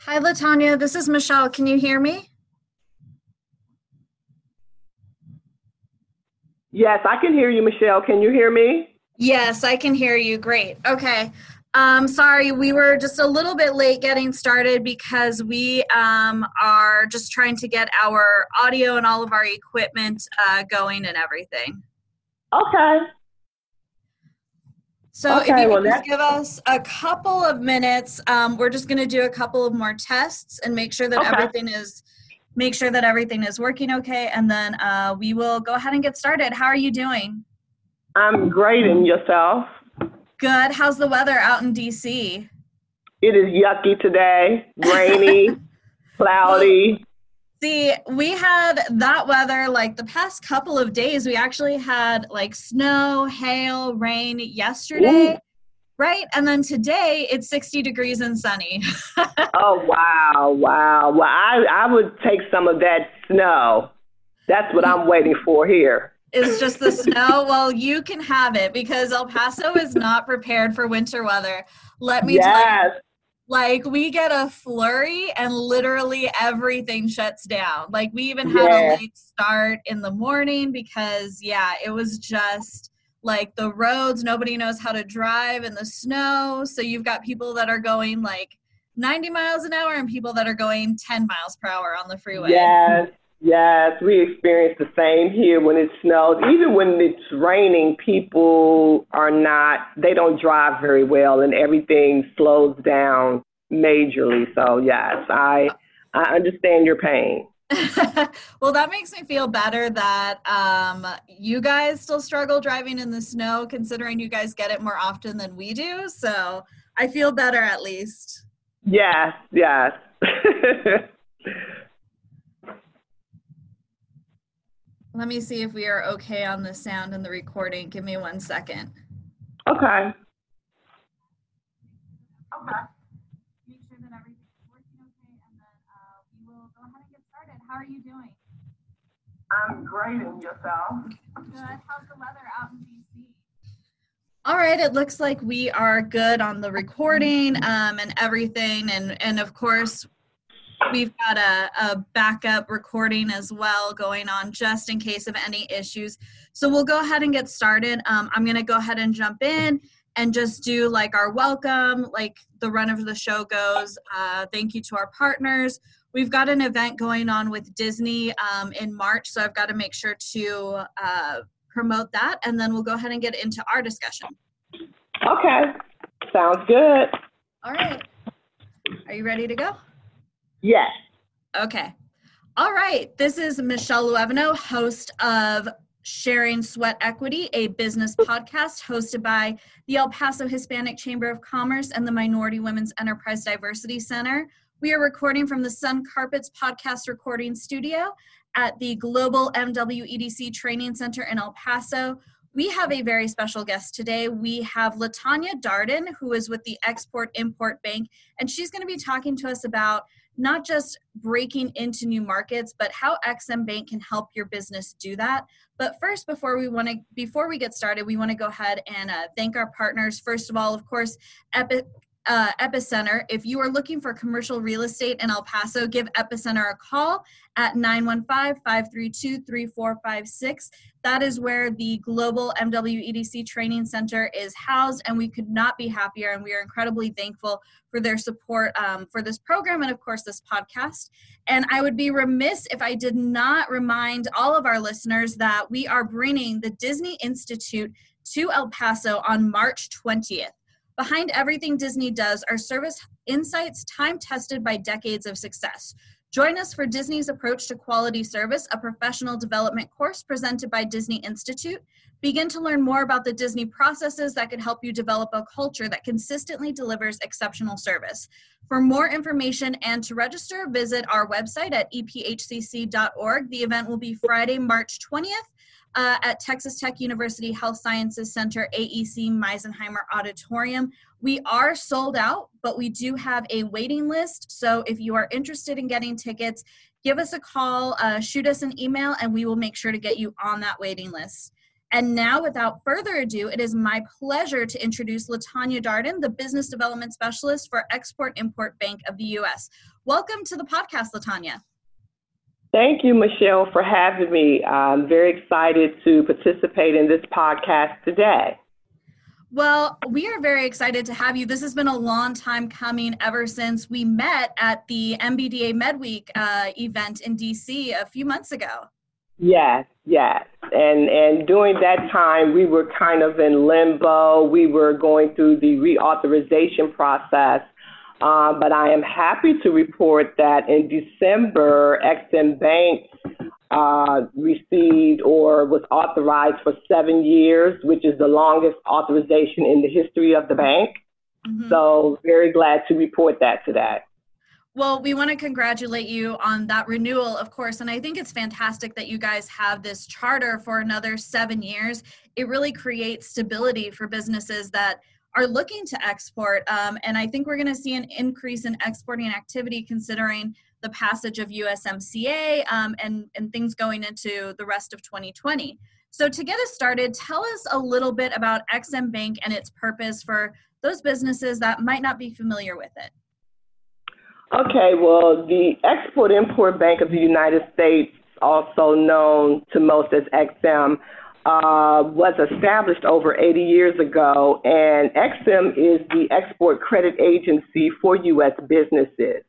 Hi, Latanya. This is Michelle. Can you hear me? Yes, I can hear you, Michelle. Can you hear me? Yes, I can hear you. Great. Okay. Um, sorry, we were just a little bit late getting started because we um, are just trying to get our audio and all of our equipment uh, going and everything. Okay. So Okay, if you well, just that's- give us a couple of minutes, um, we're just going to do a couple of more tests and make sure that Okay. everything is make sure that everything is working okay, and then uh, we will go ahead and get started. How are you doing? I'm great and yourself. Good. How's the weather out in DC? It is yucky today, rainy, cloudy. See, we had that weather like the past couple of days. We actually had like snow, hail, rain yesterday, Ooh. right? And then today it's 60 degrees and sunny. Oh wow, wow. Well, I I would take some of that snow. That's what I'm waiting for here. It's just the snow. Well, you can have it because El Paso is not prepared for winter weather. Let me tell you, Yes, like we get a flurry and literally everything shuts down. Like we even had Yeah. a late start in the morning because yeah, it was just like the roads, nobody knows how to drive in the snow. So you've got people that are going like 90 miles an hour and people that are going 10 miles per hour on the freeway. yes, yes. We experience the same here when it snows. Even when it's raining, people are not. They don't drive very well, and everything slows down majorly. So yes, I I understand your pain. well, that makes me feel better that um, you guys still struggle driving in the snow, considering you guys get it more often than we do. So I feel better at least. Yes, yes. Let me see if we are okay on the sound and the recording. Give me one second. okay. Okay. Make sure that everything's working okay, and then uh, we will go ahead and get started. How are you doing? I'm great, and yourself? Good. How's the weather out in DC? All right, it looks like we are good on the recording um, and everything, and and of course, we've got a, a backup recording as well going on just in case of any issues. So we'll go ahead and get started. Um, I'm gonna go ahead and jump in and just do like our welcome, like the run of the show goes. Uh, thank you to our partners. We've got an event going on with Disney um, in March, so I've got to make sure to uh, promote that, and then we'll go ahead and get into our discussion. Okay. Sounds good. All right. Are you ready to go? Yes. Okay. All right. This is Michelle Luevino, host of Sharing Sweat Equity, a business podcast hosted by the El Paso Hispanic Chamber of Commerce and the Minority Women's Enterprise Diversity Center. We are recording from the Sun Carpets podcast recording studio at the Global MWEDC Training Center in El Paso. We have a very special guest today. We have Latanya Darden, who is with the Export Import Bank, and she's going to be talking to us about not just breaking into new markets, but how Ex-Im Bank can help your business do that. But first, before we want to, before we get started, we want to go ahead and uh, thank our partners. First of all, of course, Epic. Uh, Epicenter. If you are looking for commercial real estate in El Paso, give Epicenter a call at 915 532 3456. That is where the Global MWEDC Training Center is housed, and we could not be happier. And we are incredibly thankful for their support um, for this program and, of course, this podcast. And I would be remiss if I did not remind all of our listeners that we are bringing the Disney Institute to El Paso on March 20th. Behind everything Disney does are service insights time tested by decades of success. Join us for Disney's Approach to Quality Service, a professional development course presented by Disney Institute. Begin to learn more about the Disney processes that could help you develop a culture that consistently delivers exceptional service. For more information and to register, visit our website at ephcc.org. The event will be Friday, March 20th uh, at Texas Tech University Health Sciences Center, AEC Meisenheimer Auditorium. We are sold out, but we do have a waiting list. So if you are interested in getting tickets, give us a call, uh, shoot us an email, and we will make sure to get you on that waiting list. And now, without further ado, it is my pleasure to introduce Latanya Darden, the Business Development Specialist for Export Import Bank of the U.S. Welcome to the podcast, Latanya. Thank you, Michelle, for having me. I'm very excited to participate in this podcast today. Well, we are very excited to have you. This has been a long time coming ever since we met at the MBDA MedWeek uh, event in DC a few months ago. Yes, yes. And and during that time we were kind of in limbo. We were going through the reauthorization process. Uh, but I am happy to report that in December, Ex-Im Bank uh, received or was authorized for seven years, which is the longest authorization in the history of the bank. Mm-hmm. So, very glad to report that to that. Well, we want to congratulate you on that renewal, of course. And I think it's fantastic that you guys have this charter for another seven years. It really creates stability for businesses that are looking to export. Um, and I think we're going to see an increase in exporting activity considering the passage of USMCA um, and, and things going into the rest of 2020. So, to get us started, tell us a little bit about Ex-Im Bank and its purpose for those businesses that might not be familiar with it. Okay, well, the Export Import Bank of the United States, also known to most as Ex-Im, uh, was established over 80 years ago, and Ex-Im is the export credit agency for U.S. businesses.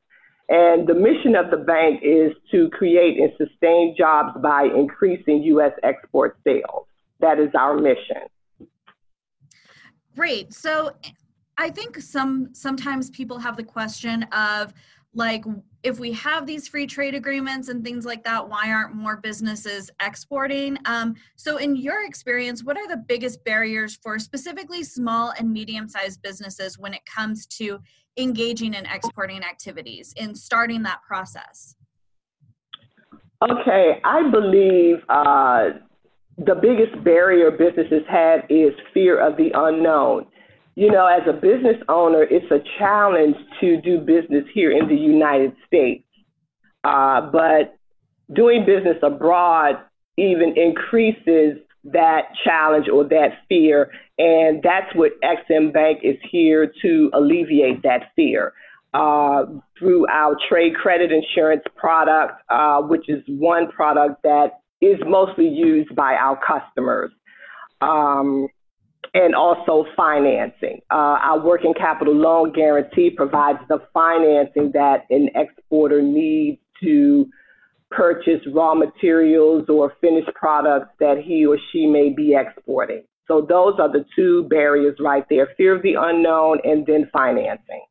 And the mission of the bank is to create and sustain jobs by increasing U.S. export sales. That is our mission. Great. So I think some sometimes people have the question of like if we have these free trade agreements and things like that why aren't more businesses exporting? Um, so in your experience what are the biggest barriers for specifically small and medium sized businesses when it comes to engaging in exporting activities in starting that process? Okay i believe uh, the biggest barrier businesses have is fear of the unknown you know, as a business owner, it's a challenge to do business here in the United States. Uh, but doing business abroad even increases that challenge or that fear. And that's what Ex-Im Bank is here to alleviate that fear. Uh, through our trade credit insurance product, uh, which is one product that is mostly used by our customers. Um, and also financing. Uh, our working capital loan guarantee provides the financing that an exporter needs to purchase raw materials or finished products that he or she may be exporting. So those are the two barriers right there fear of the unknown and then financing.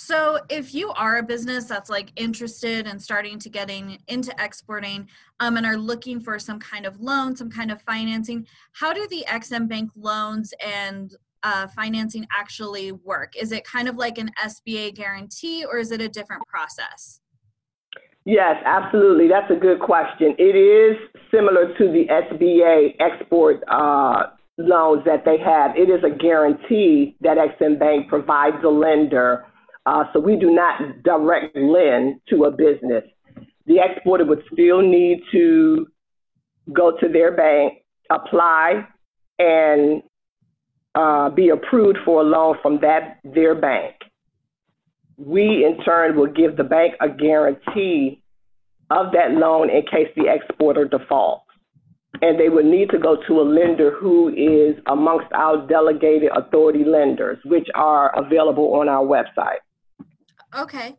So, if you are a business that's like interested in starting to getting into exporting um, and are looking for some kind of loan, some kind of financing, how do the Ex-Im Bank loans and uh, financing actually work? Is it kind of like an SBA guarantee or is it a different process? Yes, absolutely. That's a good question. It is similar to the SBA export uh, loans that they have. It is a guarantee that Ex-Im Bank provides a lender uh, so we do not direct lend to a business. The exporter would still need to go to their bank, apply, and uh, be approved for a loan from that their bank. We in turn will give the bank a guarantee of that loan in case the exporter defaults. And they would need to go to a lender who is amongst our delegated authority lenders, which are available on our website. Okay.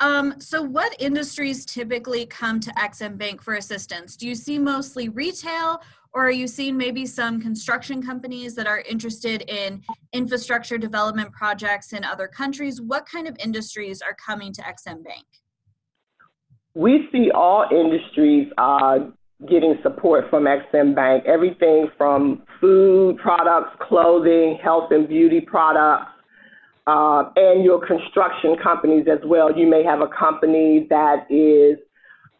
Um, so, what industries typically come to Ex-Im Bank for assistance? Do you see mostly retail, or are you seeing maybe some construction companies that are interested in infrastructure development projects in other countries? What kind of industries are coming to Ex-Im Bank? We see all industries uh, getting support from Ex-Im Bank. Everything from food products, clothing, health and beauty products uh, and your construction companies as well. You may have a company that is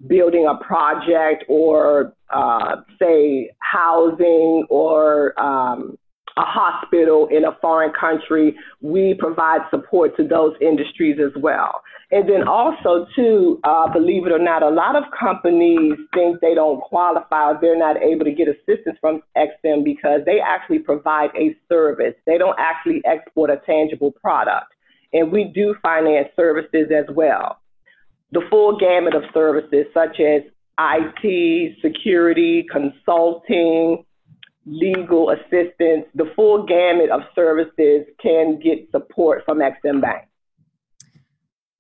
building a project or, uh, say, housing or um, a hospital in a foreign country. We provide support to those industries as well. And then also, too, uh, believe it or not, a lot of companies think they don't qualify, they're not able to get assistance from EXIM because they actually provide a service. They don't actually export a tangible product. And we do finance services as well. The full gamut of services, such as IT, security, consulting, legal assistance, the full gamut of services can get support from EXIM Bank.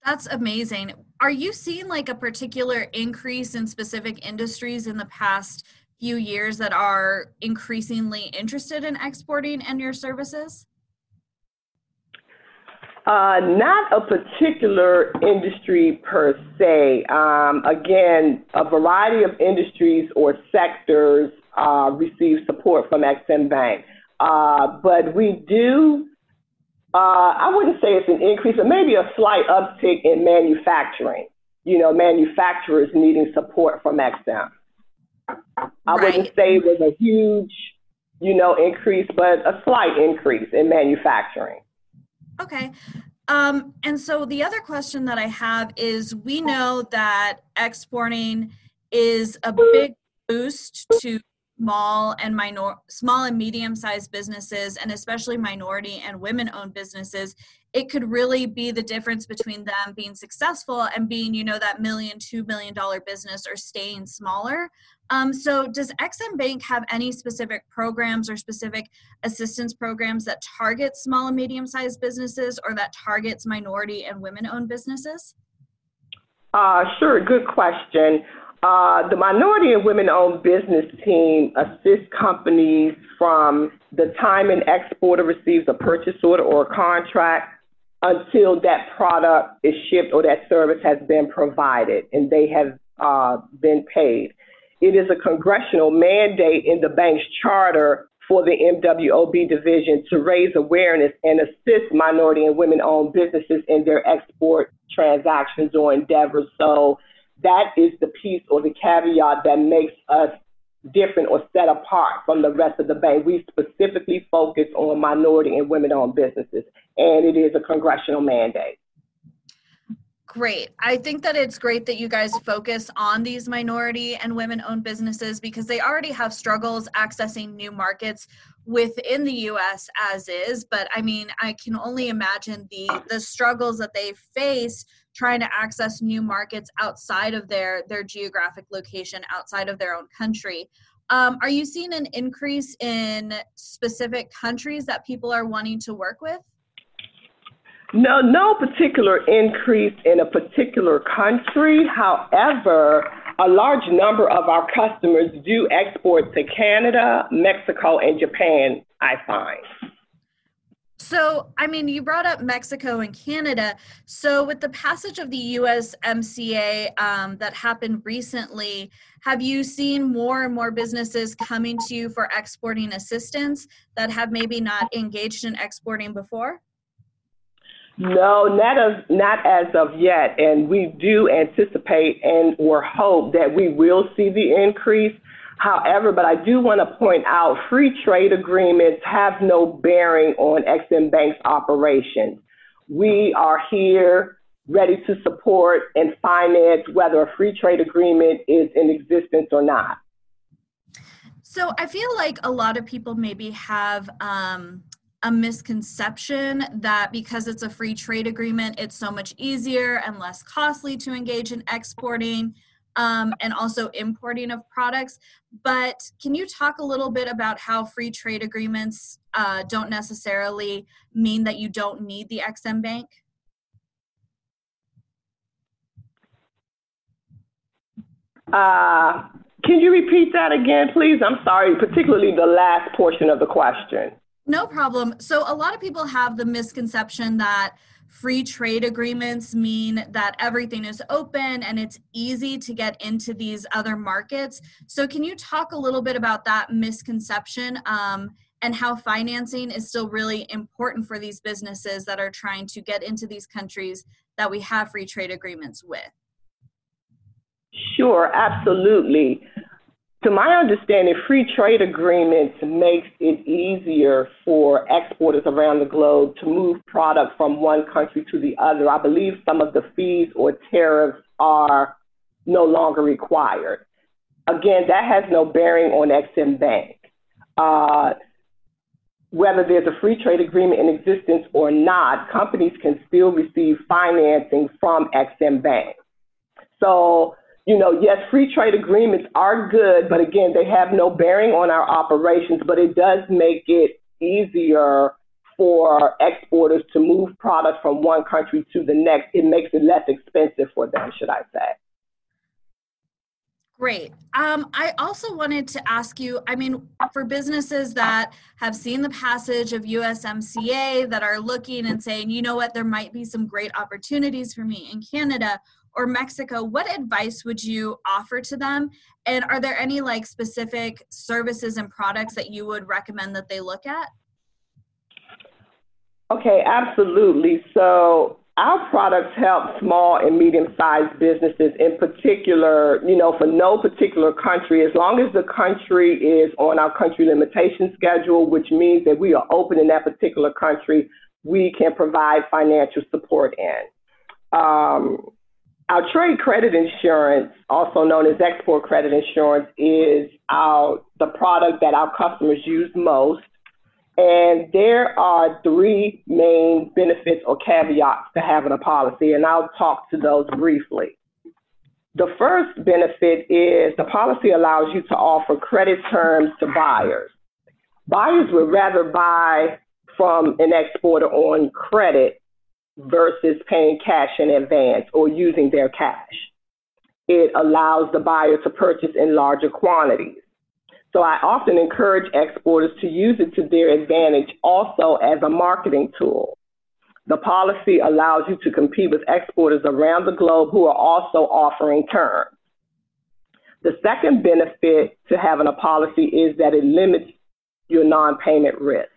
That's amazing. Are you seeing like a particular increase in specific industries in the past few years that are increasingly interested in exporting and your services? Uh, not a particular industry per se. Um, again, a variety of industries or sectors uh, receive support from EXIM Bank. Uh, but we do uh, I wouldn't say it's an increase, but maybe a slight uptick in manufacturing. You know, manufacturers needing support from EXIM. I right. wouldn't say it was a huge, you know, increase, but a slight increase in manufacturing. Okay. Um, and so the other question that I have is we know that exporting is a big boost to small and minor small and medium sized businesses and especially minority and women owned businesses it could really be the difference between them being successful and being you know that million two million dollar business or staying smaller. Um, so does EXIM Bank have any specific programs or specific assistance programs that target small and medium sized businesses or that targets minority and women owned businesses? Uh, sure. Good question uh, the minority and women owned business team assists companies from the time an exporter receives a purchase order or a contract until that product is shipped or that service has been provided and they have uh, been paid. It is a congressional mandate in the bank's charter for the MWOB division to raise awareness and assist minority and women owned businesses in their export transactions or endeavors. So that is the piece or the caveat that makes us different or set apart from the rest of the bank. We specifically focus on minority and women owned businesses, and it is a congressional mandate. Great. I think that it's great that you guys focus on these minority and women owned businesses because they already have struggles accessing new markets within the US as is, but I mean, I can only imagine the the struggles that they face trying to access new markets outside of their their geographic location outside of their own country. Um, are you seeing an increase in specific countries that people are wanting to work with? No no particular increase in a particular country. However a large number of our customers do export to canada mexico and japan i find so, I mean, you brought up Mexico and Canada. So, with the passage of the USMCA um, that happened recently, have you seen more and more businesses coming to you for exporting assistance that have maybe not engaged in exporting before? No, not as not as of yet, and we do anticipate and or hope that we will see the increase. However, but I do want to point out free trade agreements have no bearing on EXIM Bank's operations. We are here ready to support and finance whether a free trade agreement is in existence or not. So I feel like a lot of people maybe have um, a misconception that because it's a free trade agreement, it's so much easier and less costly to engage in exporting um, and also importing of products. But can you talk a little bit about how free trade agreements uh, don't necessarily mean that you don't need the EXIM Bank? Uh, can you repeat that again, please? I'm sorry, particularly the last portion of the question. No problem. So, a lot of people have the misconception that free trade agreements mean that everything is open and it's easy to get into these other markets. So, can you talk a little bit about that misconception um, and how financing is still really important for these businesses that are trying to get into these countries that we have free trade agreements with? Sure, absolutely. To my understanding, free trade agreements makes it easier for exporters around the globe to move product from one country to the other. I believe some of the fees or tariffs are no longer required. Again, that has no bearing on Exim Bank. Uh, whether there's a free trade agreement in existence or not, companies can still receive financing from Exim Bank. So you know, yes, free trade agreements are good, but again, they have no bearing on our operations, but it does make it easier for exporters to move products from one country to the next. It makes it less expensive for them, should I say. Great. Um, I also wanted to ask you I mean, for businesses that have seen the passage of USMCA that are looking and saying, you know what, there might be some great opportunities for me in Canada or Mexico, what advice would you offer to them? And are there any like specific services and products that you would recommend that they look at? Okay, absolutely. So our products help small and medium-sized businesses in particular, you know, for no particular country, as long as the country is on our country limitation schedule, which means that we are open in that particular country, we can provide financial support in. Um, our trade credit insurance, also known as export credit insurance, is our, the product that our customers use most. And there are three main benefits or caveats to having a policy, and I'll talk to those briefly. The first benefit is the policy allows you to offer credit terms to buyers. Buyers would rather buy from an exporter on credit versus paying cash in advance or using their cash. It allows the buyer to purchase in larger quantities. So I often encourage exporters to use it to their advantage also as a marketing tool. The policy allows you to compete with exporters around the globe who are also offering terms. The second benefit to having a policy is that it limits your non payment risk.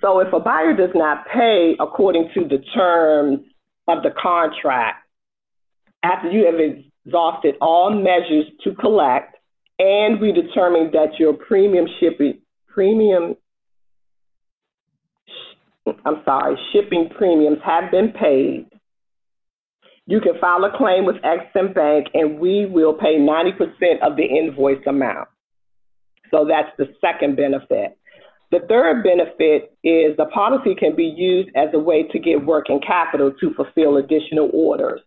So if a buyer does not pay according to the terms of the contract, after you have exhausted all measures to collect, and we determine that your premium shipping premium I'm sorry, shipping premiums have been paid. You can file a claim with Exim Bank and we will pay 90% of the invoice amount. So that's the second benefit. The third benefit is the policy can be used as a way to get working capital to fulfill additional orders.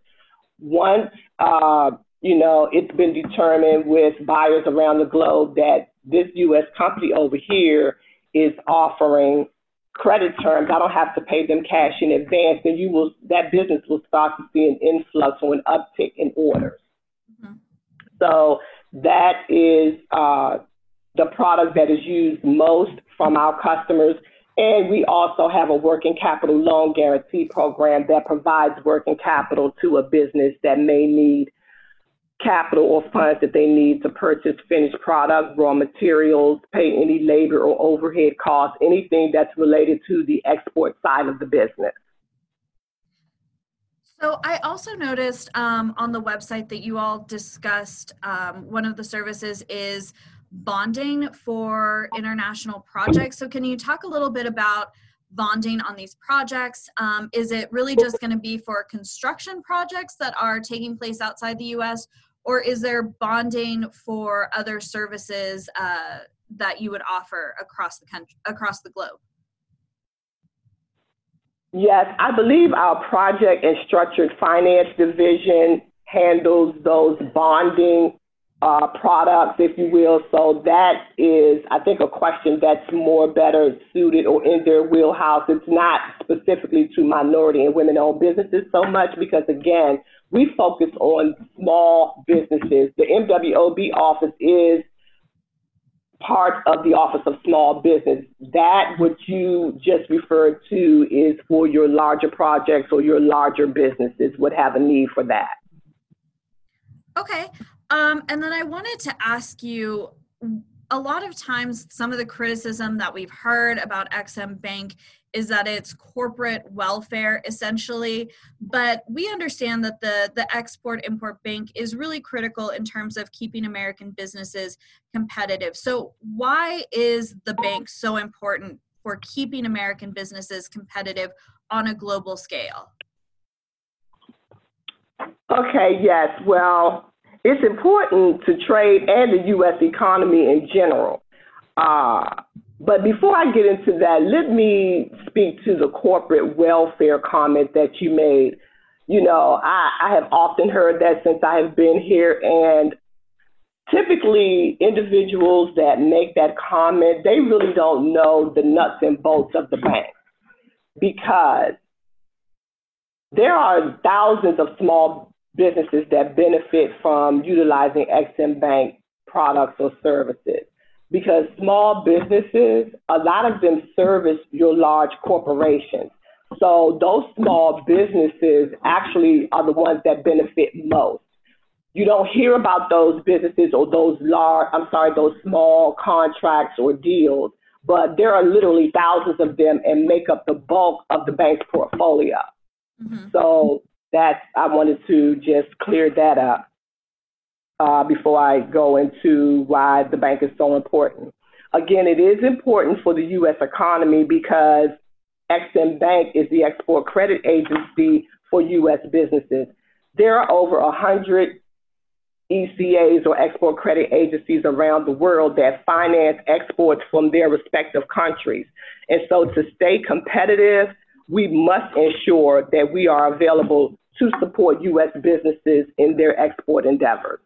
Once, uh, you know, it's been determined with buyers around the globe that this U.S. company over here is offering credit terms, I don't have to pay them cash in advance, then you will that business will start to see an influx or an uptick in orders. Mm-hmm. So that is uh, the product that is used most from our customers. And we also have a working capital loan guarantee program that provides working capital to a business that may need capital or funds that they need to purchase finished product, raw materials, pay any labor or overhead costs, anything that's related to the export side of the business. So I also noticed um, on the website that you all discussed um, one of the services is bonding for international projects. So, can you talk a little bit about bonding on these projects? Um, is it really just going to be for construction projects that are taking place outside the US, or is there bonding for other services uh, that you would offer across the country, across the globe? Yes, I believe our project and structured finance division handles those bonding uh, products, if you will. So that is, I think, a question that's more better suited or in their wheelhouse. It's not specifically to minority and women-owned businesses so much because, again, we focus on small businesses. The MWOB office is part of the Office of Small Business. That, what you just referred to, is for your larger projects or your larger businesses would have a need for that. Okay. Um, and then I wanted to ask you a lot of times, some of the criticism that we've heard about Ex-Im Bank is that it's corporate welfare essentially. But we understand that the the export import bank is really critical in terms of keeping american businesses competitive. So why is the bank so important for keeping american businesses competitive on a global scale? Okay yes. Well it's important to trade and the U.S. economy in general. Uh, but before I get into that, let me speak to the corporate welfare comment that you made. You know, I, I have often heard that since I have been here, and typically individuals that make that comment, they really don't know the nuts and bolts of the bank because there are thousands of small businesses that benefit from utilizing Ex-Im Bank products or services. Because small businesses, a lot of them service your large corporations. So those small businesses actually are the ones that benefit most. You don't hear about those businesses or those large, I'm sorry, those small contracts or deals, but there are literally thousands of them and make up the bulk of the bank's portfolio. Mm-hmm. So that I wanted to just clear that up uh, before I go into why the bank is so important. Again, it is important for the U.S. economy because Exim Bank is the export credit agency for U.S. businesses. There are over 100 ECAs or export credit agencies around the world that finance exports from their respective countries. And so to stay competitive, we must ensure that we are available to support U.S. businesses in their export endeavors.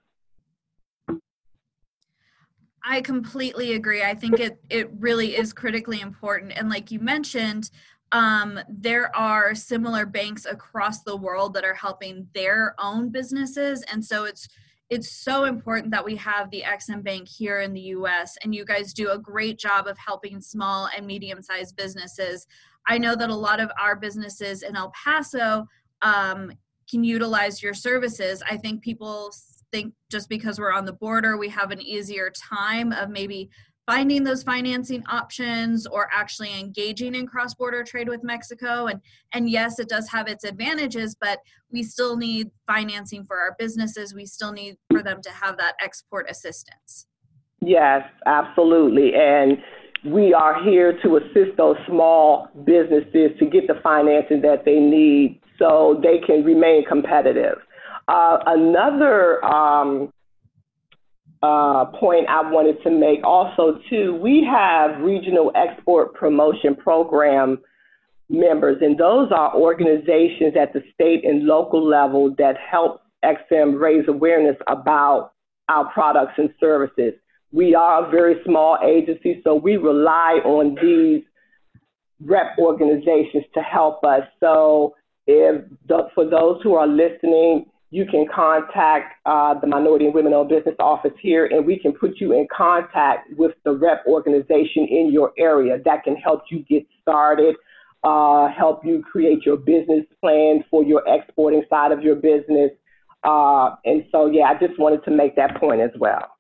I completely agree. I think it it really is critically important. And like you mentioned, um, there are similar banks across the world that are helping their own businesses, and so it's it's so important that we have the Ex-Im Bank here in the U.S. And you guys do a great job of helping small and medium sized businesses. I know that a lot of our businesses in El Paso um, can utilize your services. I think people think just because we're on the border, we have an easier time of maybe finding those financing options or actually engaging in cross-border trade with Mexico. And and yes it does have its advantages but we still need financing for our businesses. We still need for them to have that export assistance. Yes absolutely. And we are here to assist those small businesses to get the financing that they need so they can remain competitive. Uh, another um, uh, point I wanted to make also too, we have regional export promotion program members, and those are organizations at the state and local level that help Ex-Im raise awareness about our products and services. We are a very small agency, so we rely on these rep organizations to help us. So if for those who are listening, you can contact uh, the Minority and Women Owned Business Office here, and we can put you in contact with the rep organization in your area that can help you get started, uh, help you create your business plan for your exporting side of your business. Uh, and so, yeah, I just wanted to make that point as well.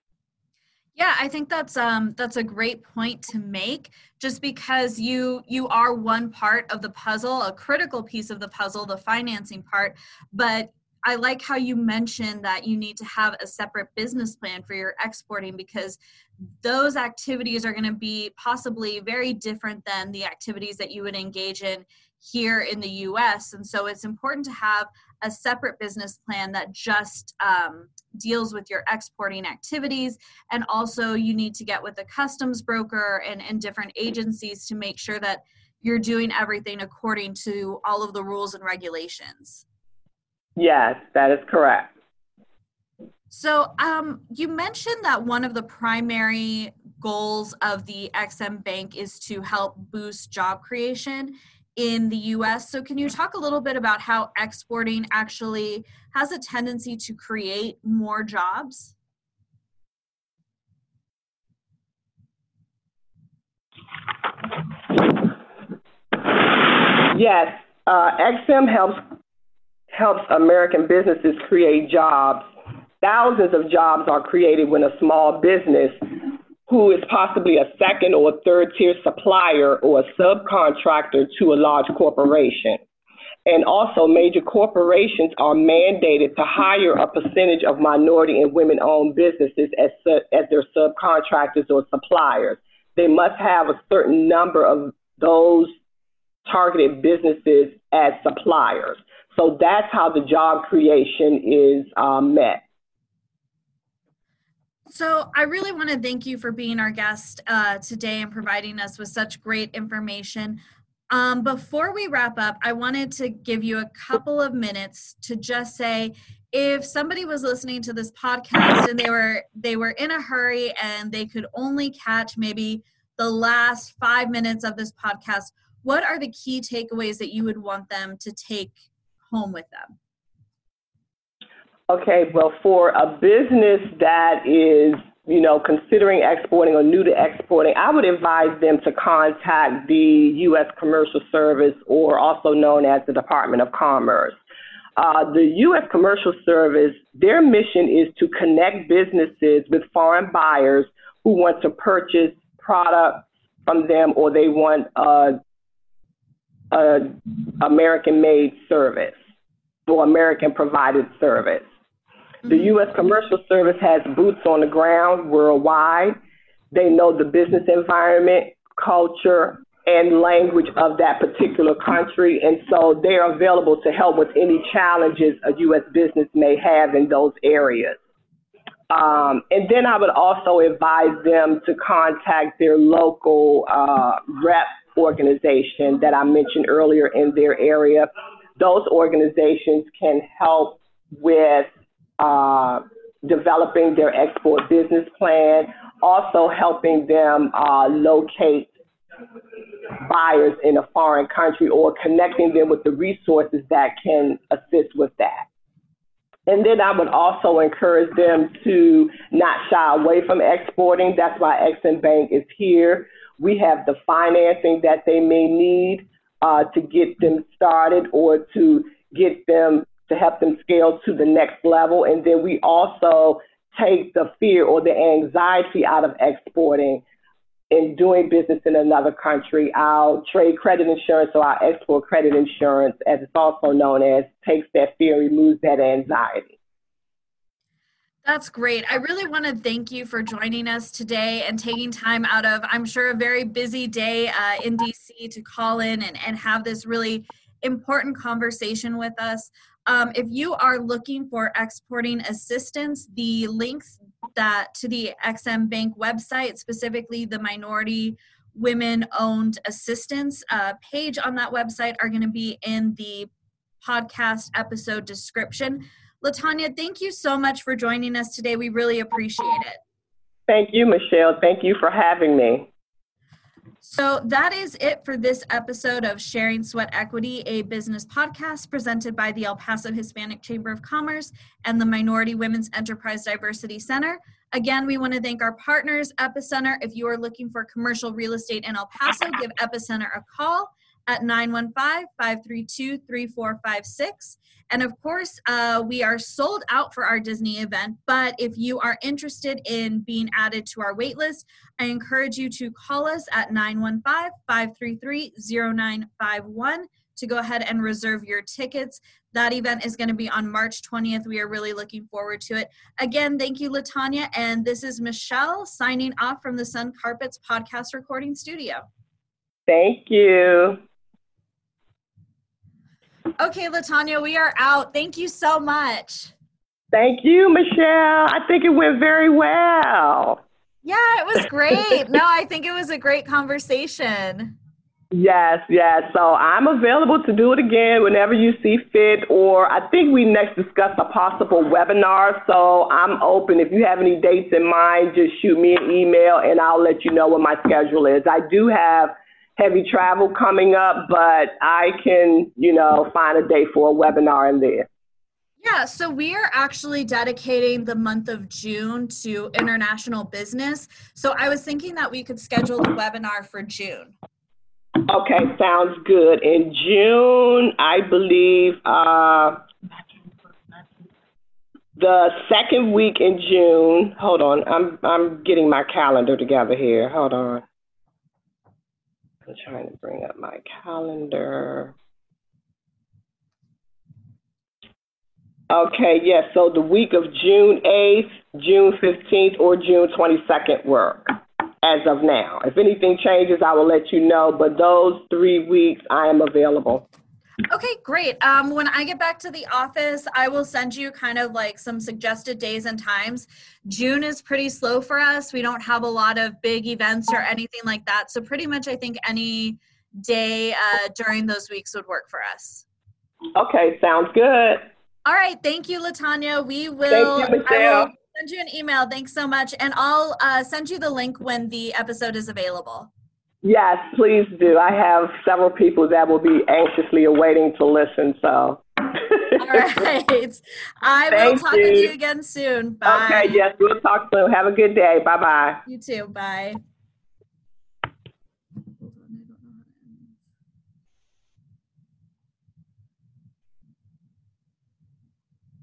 Yeah, I think that's um that's a great point to make just because you you are one part of the puzzle, a critical piece of the puzzle, the financing part, but I like how you mentioned that you need to have a separate business plan for your exporting because those activities are going to be possibly very different than the activities that you would engage in here in the US. And so it's important to have a separate business plan that just um, deals with your exporting activities. And also, you need to get with a customs broker and, and different agencies to make sure that you're doing everything according to all of the rules and regulations. Yes, that is correct. So, um, you mentioned that one of the primary goals of the Ex-Im Bank is to help boost job creation in the US. So, can you talk a little bit about how exporting actually has a tendency to create more jobs? Yes, uh, Ex-Im helps helps American businesses create jobs. Thousands of jobs are created when a small business who is possibly a second or third tier supplier or a subcontractor to a large corporation. And also, major corporations are mandated to hire a percentage of minority and women owned businesses as, as their subcontractors or suppliers. They must have a certain number of those targeted businesses as suppliers. So that's how the job creation is um, met. So, I really want to thank you for being our guest uh, today and providing us with such great information. Um, before we wrap up, I wanted to give you a couple of minutes to just say if somebody was listening to this podcast and they were they were in a hurry and they could only catch maybe the last five minutes of this podcast, what are the key takeaways that you would want them to take home with them? Okay, well, for a business that is, you know, considering exporting or new to exporting, I would advise them to contact the U.S. Commercial Service, or also known as the Department of Commerce. Uh, the U.S. Commercial Service, their mission is to connect businesses with foreign buyers who want to purchase products from them or they want a, a American-made service or American provided service. The. U.S. Commercial Service has boots on the ground worldwide. They know the business environment, culture, and language of that particular country. And so they're available to help with any challenges a U.S. business may have in those areas. Um, and then I would also advise them to contact their local uh, rep organization that I mentioned earlier in their area. Those organizations can help with uh, developing their export business plan, also helping them uh, locate buyers in a foreign country or connecting them with the resources that can assist with that. And then I would also encourage them to not shy away from exporting. That's why Ex-Im Bank is here. We have the financing that they may need uh, to get them started or to get them to help them scale to the next level. And then we also take the fear or the anxiety out of exporting and doing business in another country. Our trade credit insurance or our export credit insurance, as it's also known as, takes that fear, removes that anxiety. That's great. I really want to thank you for joining us today and taking time out of, I'm sure, a very busy day uh, in DC to call in and, and have this really important conversation with us. Um, if you are looking for exporting assistance, the links that to the Ex-Im Bank website, specifically the minority women owned assistance uh, page on that website, are going to be in the podcast episode description. Latanya, thank you so much for joining us today. We really appreciate it. Thank you, Michelle. Thank you for having me. So that is it for this episode of Sharing Sweat Equity, a business podcast presented by the El Paso Hispanic Chamber of Commerce and the Minority Women's Enterprise Diversity Center. Again, we want to thank our partners, Epicenter. If you are looking for commercial real estate in El Paso, give Epicenter a call at 915 532 3456. And of course, uh, we are sold out for our Disney event. But if you are interested in being added to our waitlist, I encourage you to call us at 915 533 0951 to go ahead and reserve your tickets. That event is going to be on March 20th. We are really looking forward to it. Again, thank you, Latanya. And this is Michelle signing off from the Sun Carpets podcast recording studio. Thank you. Okay, Latanya, we are out. Thank you so much. Thank you, Michelle. I think it went very well. Yeah, it was great. no, I think it was a great conversation. Yes, yes. So I'm available to do it again whenever you see fit, or I think we next discuss a possible webinar. So I'm open. If you have any dates in mind, just shoot me an email and I'll let you know what my schedule is. I do have heavy travel coming up, but I can, you know, find a day for a webinar in there. Yeah, so we are actually dedicating the month of June to international business. So I was thinking that we could schedule the webinar for June. Okay, sounds good. In June, I believe, uh, the second week in June. Hold on, I'm I'm getting my calendar together here. Hold on. I'm trying to bring up my calendar. Okay, yes. So the week of June 8th, June 15th, or June 22nd work as of now. If anything changes, I will let you know. But those three weeks, I am available. Okay, great. Um, when I get back to the office, I will send you kind of like some suggested days and times. June is pretty slow for us. We don't have a lot of big events or anything like that. So, pretty much, I think any day uh, during those weeks would work for us. Okay, sounds good. All right. Thank you, Latanya. We will. You, Michelle. send you an email. Thanks so much. And I'll uh, send you the link when the episode is available. Yes, please do. I have several people that will be anxiously awaiting to listen. So. All right. I will Thank talk you. with you again soon. Bye. Okay, yes, we'll talk soon. Have a good day. Bye bye. You too. Bye.